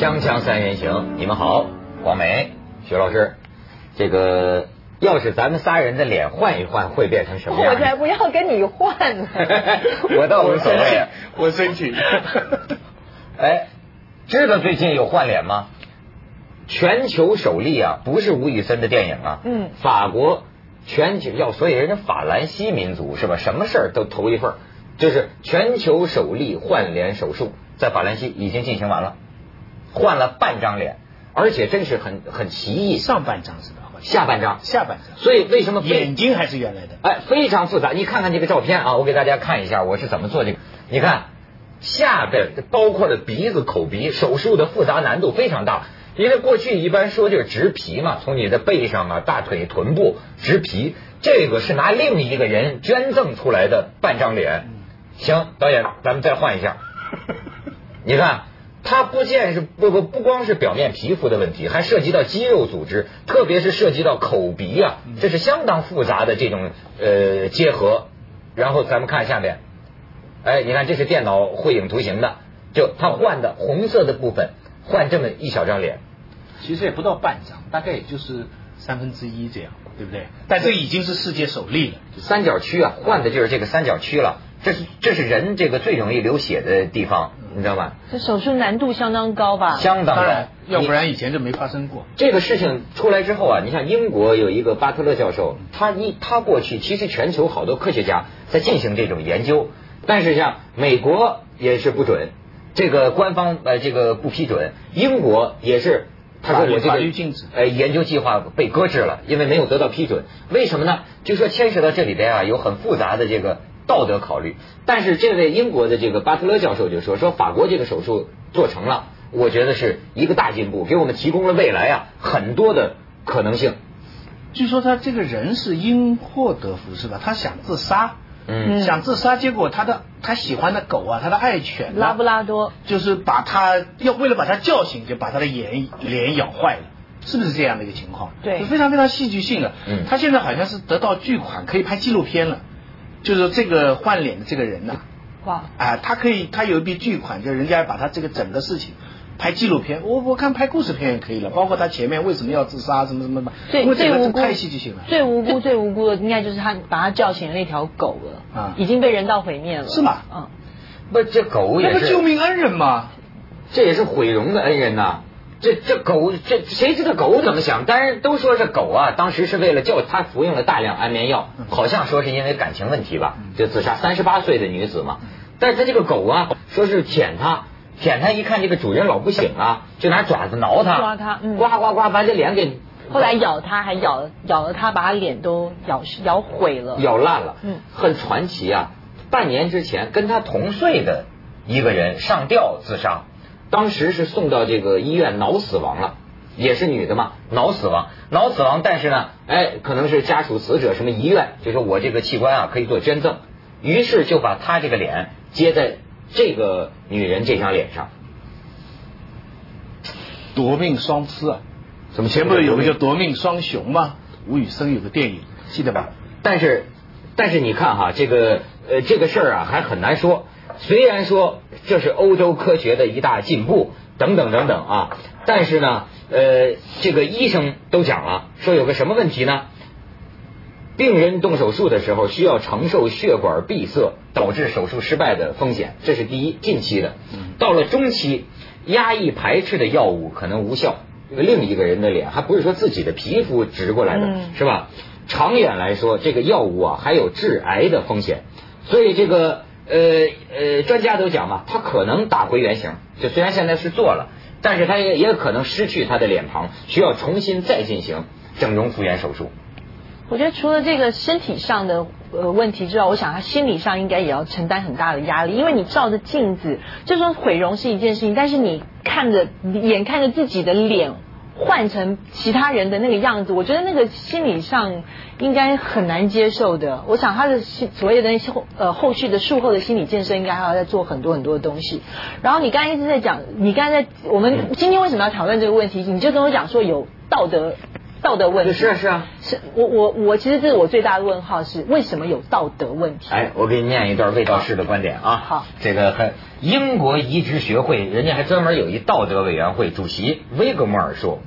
锵锵三人行，你们好，广梅、徐老师，这个要是咱们仨人的脸换一换，会变成什么样？我才不要跟你换呢！我倒无所谓，我申请。哎，知道最近有换脸吗？全球首例啊，不是吴宇森的电影啊，嗯，法国全球要，所以人家法兰西民族是吧？什么事儿都头一份儿，就是全球首例换脸手术，在法兰西已经进行完了，换了半张脸，而且真是很很奇异，上半张是吧？下半张，下半张。所以为什么眼睛还是原来的？哎，非常复杂。你看看这个照片啊，我给大家看一下我是怎么做这个。你看下边包括了鼻子、口鼻，手术的复杂难度非常大。因为过去一般说就是植皮嘛，从你的背上啊、大腿、臀部植皮，这个是拿另一个人捐赠出来的半张脸。行，导演，咱们再换一下。你看，它不见是不不不光是表面皮肤的问题，还涉及到肌肉组织，特别是涉及到口鼻啊，这是相当复杂的这种呃结合。然后咱们看下面，哎，你看这是电脑绘影图形的，就它换的红色的部分换这么一小张脸，其实也不到半张，大概也就是三分之一这样，对不对？但这已经是世界首例了。三角区啊，换的就是这个三角区了。这是这是人这个最容易流血的地方，你知道吗？这手术难度相当高吧？相当高，，要不然以前就没发生过。这个事情出来之后啊，你像英国有一个巴特勒教授，他一他过去其实全球好多科学家在进行这种研究，但是像美国也是不准，这个官方呃这个不批准，英国也是。他说我这个呃研究计划被搁置了，因为没有得到批准。为什么呢？就说牵涉到这里边啊有很复杂的这个道德考虑。但是这位英国的这个巴特勒教授就说说法国这个手术做成了，我觉得是一个大进步，给我们提供了未来啊很多的可能性。据说他这个人是因祸得福是吧？他想自杀，嗯想自杀，结果他的他喜欢的狗啊，他的爱犬啊拉布拉多，就是把他要为了把他叫醒，就把他的眼脸咬坏了，是不是这样的一个情况？对就非常非常戏剧性的。嗯他现在好像是得到巨款，可以拍纪录片了，就是这个换脸的这个人呐、哇，啊，他可以，他有一笔巨款，就人家把他这个整个事情拍纪录片，我我看拍故事片也可以了，包括他前面为什么要自杀，什么什么的，最因为这最无辜个是太戏剧性了，最无辜、最无辜的，应该就是他把他叫醒的那条狗了，啊。已经被人道毁灭了，是吗？嗯，不，这狗也是，不救命恩人吗？这也是毁容的恩人呐、这这狗，这谁知道狗怎么想？但是都说是狗啊，当时是为了叫他服用了大量安眠药，好像说是因为感情问题吧，就自杀。三十八岁的女子嘛，但是他这个狗啊，说是舔它，舔它一看这个主人老不醒啊，就拿爪子挠它，抓它嗯呱呱呱把这脸给后来咬他，还咬咬了他，把他脸都咬咬毁了，咬烂了，嗯很传奇啊。半年之前跟他同岁的一个人上吊自杀，当时是送到这个医院脑死亡了，也是女的嘛，脑死亡，脑死亡，但是呢，哎，可能是家属死者什么遗愿，就说我这个器官啊可以做捐赠，于是就把他这个脸接在这个女人这张脸上，夺命双痴啊！怎么前不是有个叫夺命双雄吗？吴宇森有个电影，记得吧？但是，但是你看哈，这个呃这个事儿啊还很难说。虽然说这是欧洲科学的一大进步，等等等等啊，但是呢，呃，这个医生都讲了，说有个什么问题呢？病人动手术的时候需要承受血管闭塞导致手术失败的风险，这是第一，近期的。到了中期，压抑排斥的药物可能无效，另一个人的脸还不是说自己的皮肤植过来的，嗯是吧？长远来说，这个药物啊还有致癌的风险，所以这个呃呃专家都讲嘛，他可能打回原形。就虽然现在是做了，但是他也也可能失去他的脸庞，需要重新再进行整容复原手术。我觉得除了这个身体上的呃问题之外，我想他心理上应该也要承担很大的压力，因为你照着镜子，就说毁容是一件事情，但是你看着眼看着自己的脸换成其他人的那个样子，我觉得那个心理上应该很难接受的。我想他的所谓的后呃后续的术后的心理建设，应该还要再做很多很多的东西。然后你刚才一直在讲，你刚才在我们今天为什么要讨论这个问题？你就跟我讲说有道德道德问题。是啊是啊，是我我我其实这是我最大的问号是为什么有道德问题？哎，我给你念一段魏道士的观点啊。好，这个很英国移植学会，人家还专门有一道德委员会主席威格莫尔说。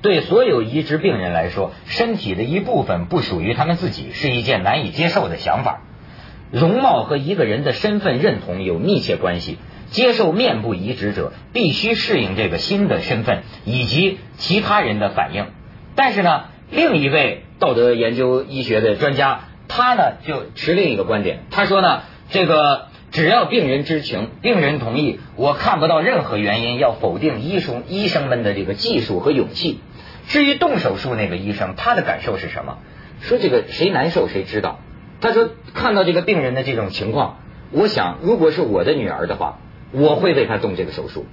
对所有移植病人来说，身体的一部分不属于他们自己，是一件难以接受的想法。容貌和一个人的身份认同有密切关系。接受面部移植者必须适应这个新的身份以及其他人的反应。但是呢，另一位道德研究医学的专家，他呢就持另一个观点。他说呢，这个只要病人知情，病人同意，我看不到任何原因要否定医生医生们的这个技术和勇气。至于动手术那个医生，他的感受是什么？说这个谁难受谁知道。他说看到这个病人的这种情况，我想如果是我的女儿的话，我会为她动这个手术。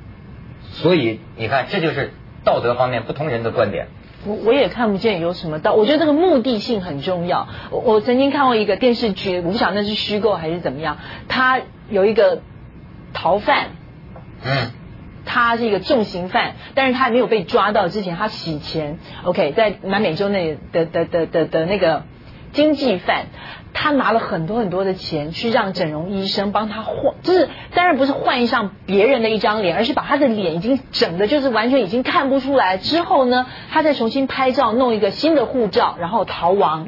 所以你看，这就是道德方面不同人的观点。我我也看不见有什么道，我觉得这个目的性很重要。我我曾经看过一个电视剧，我不晓得那是虚构还是怎么样。他有一个逃犯，嗯，他是一个重刑犯，但是他还没有被抓到之前，他洗钱。OK，在南美洲那的的的的的那个经济犯。他拿了很多很多的钱去让整容医生帮他换，就是当然不是换上别人的一张脸，而是把他的脸已经整的，就是完全已经看不出来。之后呢，他再重新拍照，弄一个新的护照，然后逃亡。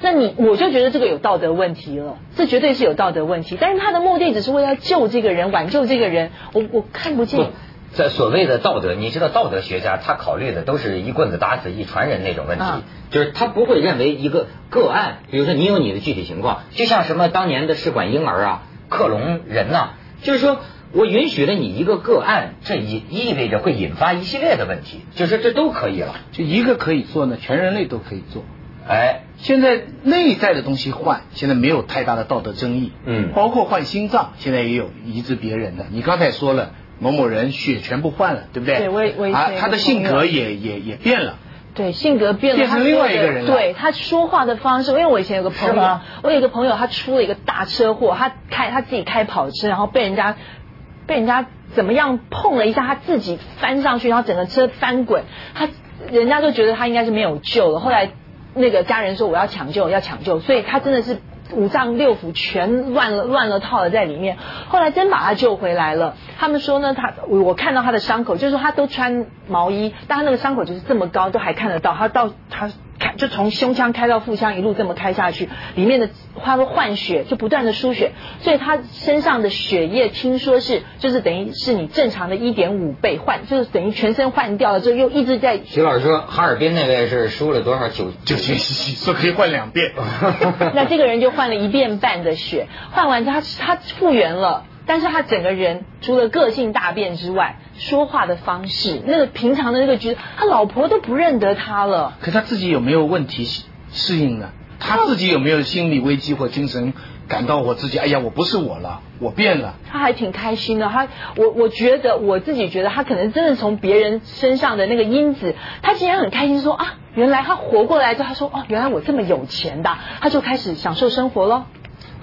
那你我就觉得这个有道德问题了，这绝对是有道德问题。但是他的目的只是为了救这个人，挽救这个人，我我看不见。在所谓的道德，你知道道德学家他考虑的都是一棍子打死一船人那种问题，就是他不会认为一个个案，比如说你有你的具体情况，就像什么当年的试管婴儿啊、克隆人呐，就是说我允许了你一个个案，这意意味着会引发一系列的问题，就是这都可以了，就一个可以做呢，全人类都可以做。哎，现在内在的东西换，现在没有太大的道德争议，嗯，包括换心脏，现在也有移植别人的。你刚才说了。某某人血全部换了，对不对？对，我我啊，他的性格也也也变了。对，性格变了，变成另外一个人了。对他说话的方式，因为我以前有个朋友，我有一个朋友，他出了一个大车祸，他开他自己开跑车，然后被人家被人家怎么样碰了一下，他自己翻上去，然后整个车翻滚，他人家就觉得他应该是没有救了。后来那个家人说我要抢救，要抢救，所以他真的是。五脏六腑全乱了，乱了套了在里面。后来真把他救回来了。他们说呢，他我看到他的伤口，就是说他都穿毛衣，但他那个伤口就是这么高，都还看得到。他到他。开就从胸腔开到腹腔，一路这么开下去，里面的他说换血就不断的输血，所以他身上的血液听说是就是等于是你正常的一点五倍换，就是等于全身换掉了之后又一直在。徐老师说哈尔滨那位是输了多少九九千 cc，说可以换两遍。那这个人就换了一遍半的血，换完他他复原了。但是他整个人除了个性大变之外，说话的方式，那个平常的那个觉，他老婆都不认得他了。可他自己有没有问题适应呢？他自己有没有心理危机或精神感到我自己？哎呀，我不是我了，我变了。他还挺开心的。他我我觉得我自己觉得他可能真的从别人身上的那个因子，他竟然很开心说啊，原来他活过来之后，他说哦，原来我这么有钱的，他就开始享受生活了。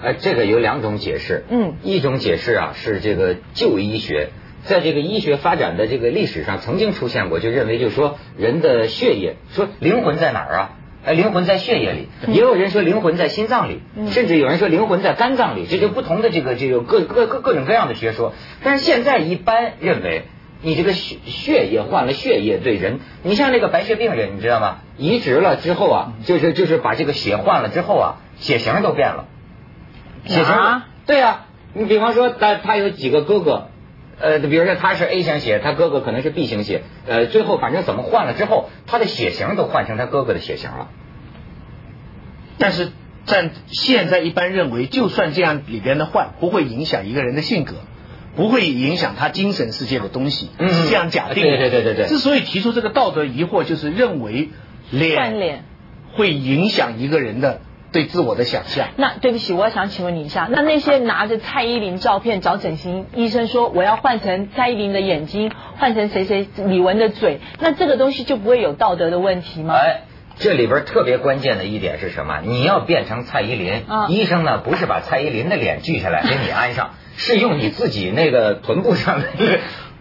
哎，这个有两种解释。嗯，一种解释啊，是这个旧医学，在这个医学发展的这个历史上曾经出现过，就认为就是说人的血液，说灵魂在哪儿啊？哎，灵魂在血液里。也有人说灵魂在心脏里，甚至有人说灵魂在肝脏里，这就不同的这个这个各各各各种各样的学说。但是现在一般认为，你这个血血液换了血液对人，你像那个白血病人，你知道吗？移植了之后啊，就是就是把这个血换了之后啊，血型都变了。血型对呀，你比方说他他有几个哥哥，呃，比如说他是 A 型血，他哥哥可能是 B 型血，呃，最后反正怎么换了之后，他的血型都换成他哥哥的血型了。但是在现在一般认为，就算这样里边的换，不会影响一个人的性格，不会影响他精神世界的东西，是这样假定的。对对对对对。之所以提出这个道德疑惑，就是认为脸会影响一个人的。对自我的想象。那对不起，我想请问你一下，那那些拿着蔡依林照片找整形医生说我要换成蔡依林的眼睛，换成谁谁李玟的嘴，那这个东西就不会有道德的问题吗？哎，这里边特别关键的一点是什么？你要变成蔡依林，医生呢不是把蔡依林的脸锯下来给你安上，是用你自己那个臀部上的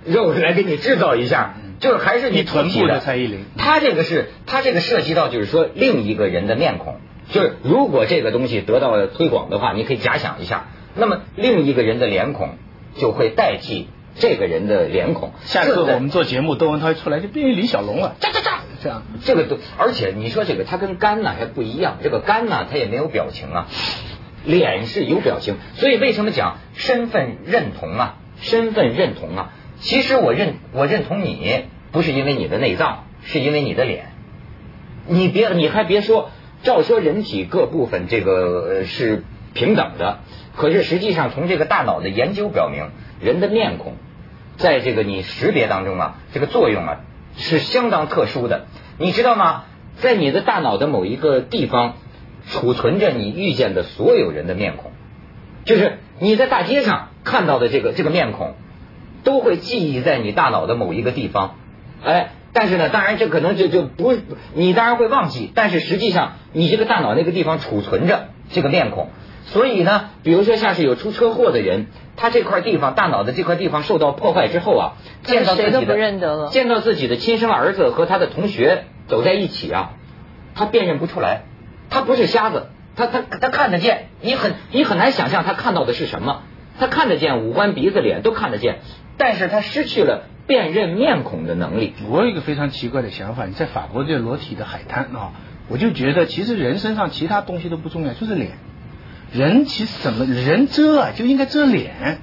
肉来给你制造一下。就是还是你臀部的的蔡依林。他这个是，他这个涉及到就是说另一个人的面孔，就是如果这个东西得到推广的话，你可以假想一下，那么另一个人的脸孔就会代替这个人的脸孔。下次我们做节目，窦文涛一出来就变成李小龙了。喳喳喳，这样，这个都，而且你说这个，它跟肝呢还不一样，这个肝呢它也没有表情啊，脸是有表情，所以为什么讲身份认同啊？身份认同啊？其实我认我认同你，不是因为你的内脏，是因为你的脸。你别你还别说，照说人体各部分这个是平等的，可是实际上从这个大脑的研究表明，人的面孔在这个你识别当中啊，这个作用啊是相当特殊的。你知道吗？在你的大脑的某一个地方，储存着你遇见的所有人的面孔，就是你在大街上看到的这个这个面孔。都会记忆在你大脑的某一个地方，哎，但是呢，当然这可能就就不，你当然会忘记，但是实际上你这个大脑那个地方储存着这个面孔，所以呢，比如说像是有出车祸的人，他这块地方大脑的这块地方受到破坏之后啊，见到自己的见到自己的亲生儿子和他的同学走在一起啊，他辨认不出来，他不是瞎子，他他他看得见，你很你很难想象他看到的是什么，他看得见五官鼻子脸都看得见。但是他失去了辨认面孔的能力。我有一个非常奇怪的想法，你在法国这裸体的海滩啊，我就觉得其实人身上其他东西都不重要，就是脸。人其实怎么人遮啊，就应该遮脸。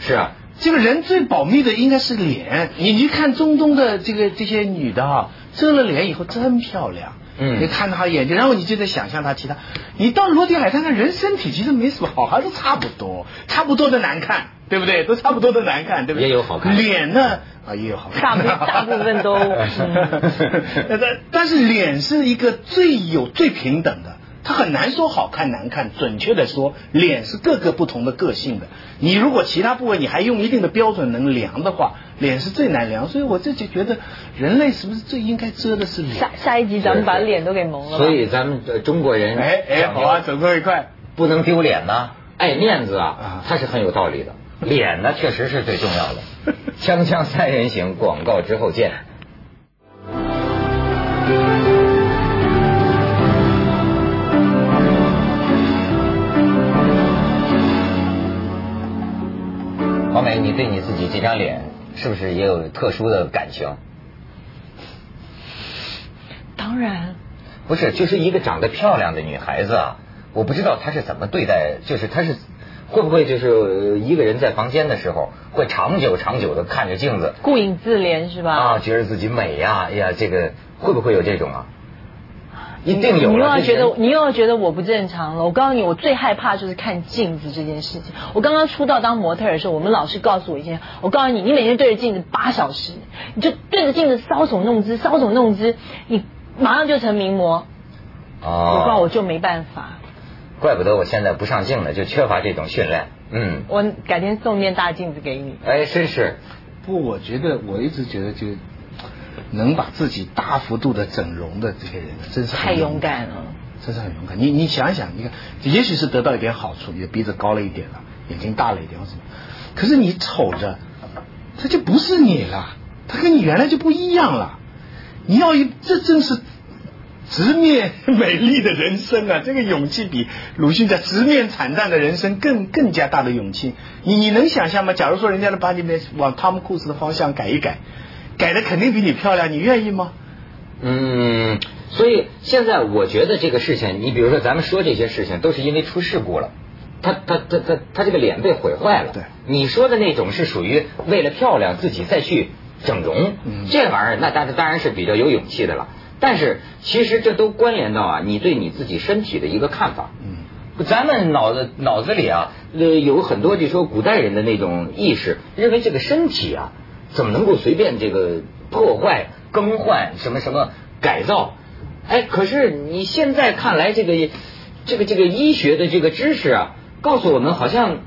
是啊，这个人最保密的应该是脸。你去看中东的这个这些女的啊，遮了脸以后真漂亮。嗯，你看她眼睛，然后你就在想象她其他。你到裸体海滩看人身体其实没什么好，还是差不多，差不多的难看。对不对？都差不多的难看，对不对？也有好看。脸呢？啊，也有好看。大部大部分都。但 但是脸是一个最有最平等的，它很难说好看难看。准确的说，脸是各个不同的个性的。你如果其他部位你还用一定的标准能量的话，脸是最难量。所以我自己觉得，人类是不是最应该遮的是脸？下下一集咱们把脸都给蒙了。所以咱们中国人，哎哎，好啊，走这一块，不能丢脸呐，爱面子啊，它是很有道理的。脸呢，确实是最重要的。锵锵三人行，广告之后见。王美，你对你自己这张脸是不是也有特殊的感情？当然。不是，就是一个长得漂亮的女孩子啊，我不知道她是怎么对待，就是她是。会不会就是一个人在房间的时候，会长久长久的看着镜子，顾影自怜是吧？啊，觉得自己美呀，哎呀，这个会不会有这种啊？一定有。你又要觉得你又要觉得我不正常了。我告诉你，我最害怕就是看镜子这件事情。我刚刚出道当模特的时候，我们老师告诉我一件，我告诉你，你每天对着镜子八小时，你就对着镜子搔首弄姿，搔首弄姿，你马上就成名模。哦。我告诉我就没办法。怪不得我现在不上镜了，就缺乏这种训练。嗯，我改天送面大镜子给你。哎，真是。不，我觉得我一直觉得，就能把自己大幅度的整容的这些人，真是太勇敢了，真是很勇敢。你你想想，你看，也许是得到一点好处，你的鼻子高了一点了，眼睛大了一点或什么，可是你瞅着，他就不是你了，他跟你原来就不一样了。你要一，这真是。直面美丽的人生啊，这个勇气比鲁迅在直面惨淡的人生更更加大的勇气。你你能想象吗？假如说人家能把你们往汤姆库斯的方向改一改，改的肯定比你漂亮，你愿意吗？嗯，所以现在我觉得这个事情，你比如说咱们说这些事情，都是因为出事故了，他他他他他这个脸被毁坏了。对，你说的那种是属于为了漂亮自己再去整容，这玩意儿那当然当然是比较有勇气的了。但是其实这都关联到啊，你对你自己身体的一个看法。嗯，咱们脑子脑子里啊，呃，有很多就说古代人的那种意识，认为这个身体啊，怎么能够随便这个破坏、更换什么什么改造？哎，可是你现在看来，这个这个这个医学的这个知识啊，告诉我们好像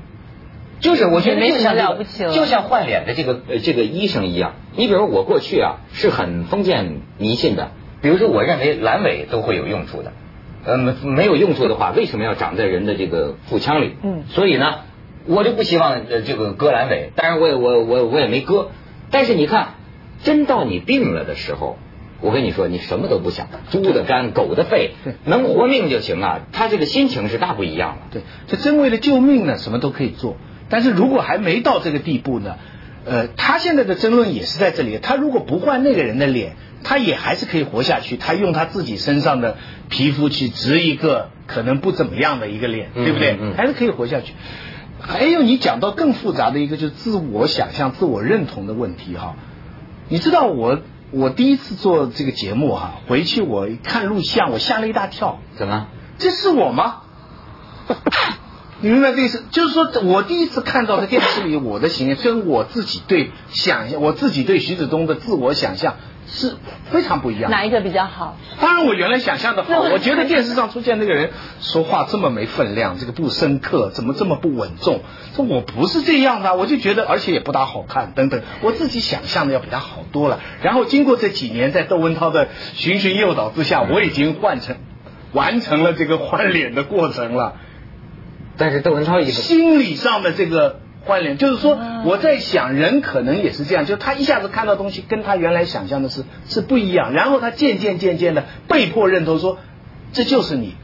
就是我觉得没什么了不起了，就像换脸的这个呃这个医生一样。你比如我过去啊，是很封建迷信的。比如说，我认为阑尾都会有用处的，呃，没没有用处的话，为什么要长在人的这个腹腔里？嗯，所以呢，我就不希望呃这个割阑尾。当然，我也我我我也没割。但是你看，真到你病了的时候，我跟你说，你什么都不想，猪的肝，狗的肺，能活命就行啊。他这个心情是大不一样了。对，这真为了救命呢，什么都可以做。但是如果还没到这个地步呢，呃，他现在的争论也是在这里。他如果不换那个人的脸，他也还是可以活下去。他用他自己身上的皮肤去植一个可能不怎么样的一个脸，对不对？还是可以活下去。还有你讲到更复杂的一个就是自我想象、自我认同的问题哈。你知道我我第一次做这个节目哈，回去我看录像，我吓了一大跳。怎么？这是我吗？你明白这意思？就是说我第一次看到在电视里我的形象，跟我自己对想象，我自己对徐子东的自我想象。是非常不一样。哪一个比较好？当然，我原来想象的好。我觉得电视上出现那个人说话这么没分量，这个不深刻，怎么这么不稳重？说我不是这样的，我就觉得，而且也不大好看，等等。我自己想象的要比他好多了。然后经过这几年在窦文涛的循循诱导之下，我已经换成完成了这个换脸的过程了。但是窦文涛心理上的这个。换脸就是说，我在想，人可能也是这样，就他一下子看到东西跟他原来想象的是是不一样，然后他渐渐渐渐的被迫认同说这就是你，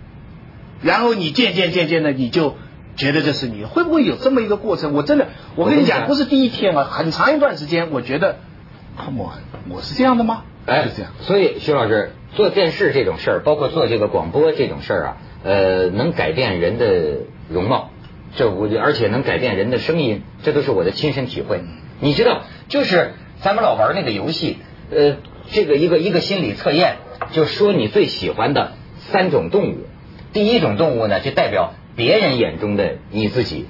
然后你渐渐渐渐的你就觉得这是你，会不会有这么一个过程？我真的，我跟你讲，不是第一天啊，很长一段时间，我觉得 on，我是这样的吗？哎，是这样。所以徐老师做电视这种事儿，包括做这个广播这种事儿啊，呃，能改变人的容貌。这我而且能改变人的声音，这都是我的亲身体会。你知道，就是咱们老玩那个游戏，呃，这个一个一个心理测验，就说你最喜欢的三种动物。第一种动物呢，就代表别人眼中的你自己；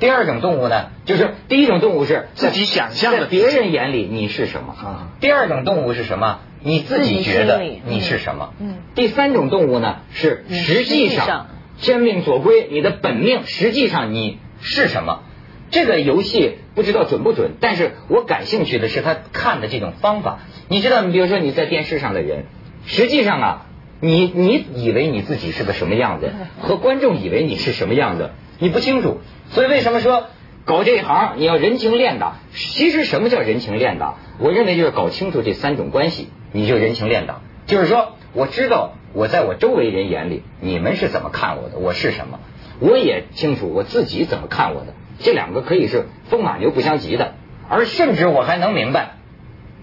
第二种动物呢，就是第一种动物是自己想象的，别人眼里你是什么？啊。第二种动物是什么？你自己觉得你是什么？嗯。第三种动物呢，是实际上。天命所归，你的本命实际上你是什么？这个游戏不知道准不准，但是我感兴趣的是他看的这种方法。你知道，你比如说你在电视上的人，实际上啊，你你以为你自己是个什么样子，和观众以为你是什么样子，你不清楚。所以为什么说搞这一行你要人情练达？其实什么叫人情练达？我认为就是搞清楚这三种关系，你就人情练达。就是说，我知道。我在我周围人眼里，你们是怎么看我的？我是什么？我也清楚我自己怎么看我的。这两个可以是风马牛不相及的，而甚至我还能明白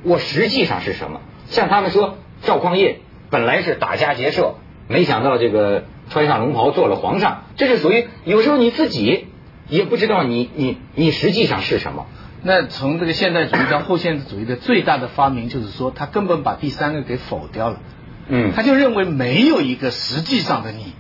我实际上是什么。像他们说赵匡胤本来是打家劫舍，没想到这个穿上龙袍做了皇上，这是属于有时候你自己也不知道你你你实际上是什么。那从这个现代主义到后现代主义的最大的发明，就是说他根本把第三个给否掉了。嗯，他就认为没有一个实际上的你，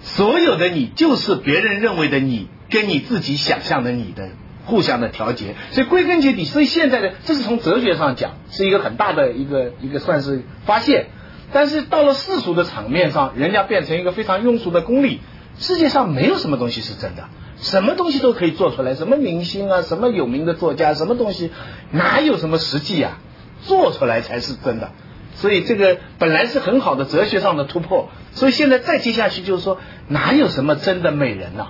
所有的你就是别人认为的你，跟你自己想象的你的互相的调节。所以归根结底，所以现在的这是从哲学上讲是一个很大的一个一个算是发现。但是到了世俗的场面上，人家变成一个非常庸俗的功利。世界上没有什么东西是真的，什么东西都可以做出来，什么明星啊，什么有名的作家，什么东西哪有什么实际啊？做出来才是真的。所以这个本来是很好的哲学上的突破，所以现在再接下去就是说，哪有什么真的美人呐？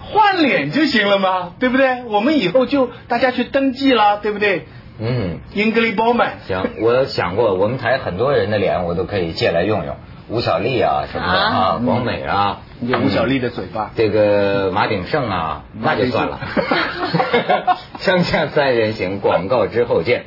换脸就行了嘛？对不对？我们以后就大家去登记啦，对不对？嗯，英格丽褒曼。行，我想过，我们台很多人的脸我都可以借来用用，吴小莉啊什么的啊，广美啊，吴小莉的嘴巴，这个马鼎盛啊，那就算了。锵锵三人行，广告之后见。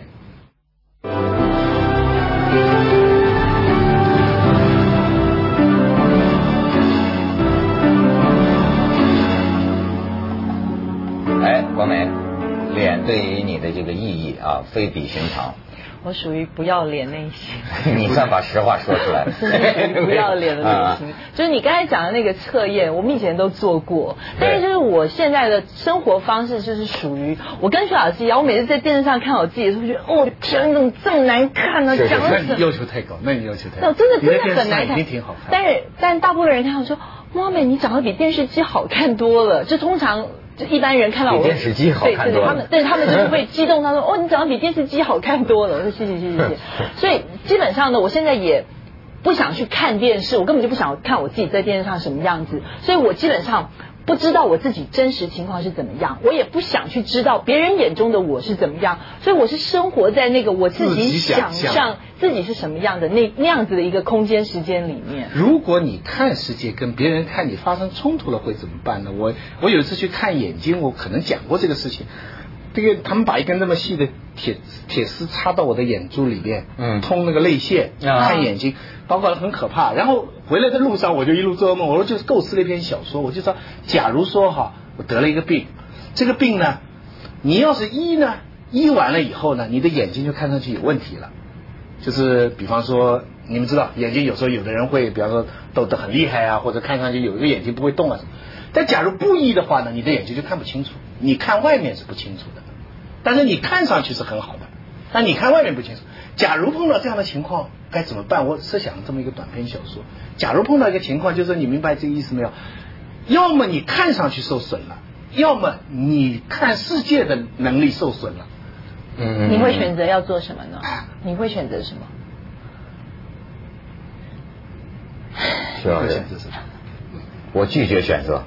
广美，脸对于你的这个意义啊，非比寻常。我属于不要脸类型。你算把实话说出来。不要脸的类型，就是你刚才讲的那个测验，我们以前都做过。但是就是我现在的生活方式，就是属于我跟徐老师一样，我每次在电视上看我自己的时候，觉得哦天，怎么这么难看呢？讲的要求太高，那你要求太高。真的真的很难看。挺好看。但是但大部分人看我说，妈美，你长得比电视机好看多了。就通常。就一般人看到我电视机好看多了，他们对他们就会激动，他说：“哦，你长得比电视机好看多了。”我说：“谢谢谢谢谢谢。”所以基本上呢，我现在也不想去看电视，我根本就不想看我自己在电视上什么样子，所以我基本上。不知道我自己真实情况是怎么样，我也不想去知道别人眼中的我是怎么样，所以我是生活在那个我自己想象自己是什么样的那那样子的一个空间时间里面。如果你看世界跟别人看你发生冲突了，会怎么办呢？我我有一次去看眼睛，我可能讲过这个事情。这个他们把一根那么细的铁铁丝插到我的眼珠里面，嗯，通那个泪腺看眼睛，包括很可怕。然后回来的路上我就一路做噩梦，我说就是构思了一篇小说，我就说，假如说哈，我得了一个病，这个病呢，你要是医呢，医完了以后呢，你的眼睛就看上去有问题了，就是比方说你们知道眼睛有时候有的人会，比方说抖得很厉害啊，或者看上去有一个眼睛不会动啊什么。但假如不医的话呢，你的眼睛就看不清楚，你看外面是不清楚的。但是你看上去是很好的，但你看外面不清楚。假如碰到这样的情况该怎么办？我设想了这么一个短篇小说。假如碰到一个情况，就是你明白这个意思没有？要么你看上去受损了，要么你看世界的能力受损了。嗯。你会选择要做什么呢？你会选择什么？需要选择什么？我拒绝选择。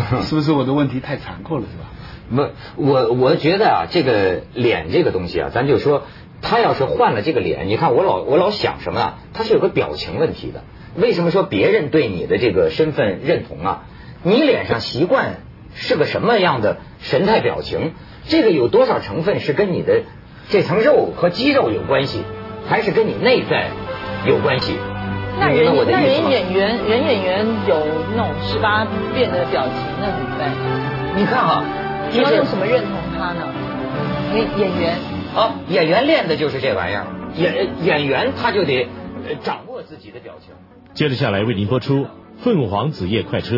是不是我的问题太残酷了？是吧？不，我我觉得啊，这个脸这个东西啊，咱就说，他要是换了这个脸，你看我老我老想什么啊？他是有个表情问题的。为什么说别人对你的这个身份认同啊？你脸上习惯是个什么样的神态表情？这个有多少成分是跟你的这层肉和肌肉有关系，还是跟你内在有关系？那人那人演员人演员有那种十八变的表情，那怎么办？你看哈。你要用什么认同他呢？演演员好，演员练的就是这玩意儿。演演员他就得掌握自己的表情。接着下来为您播出《凤凰子夜快车》。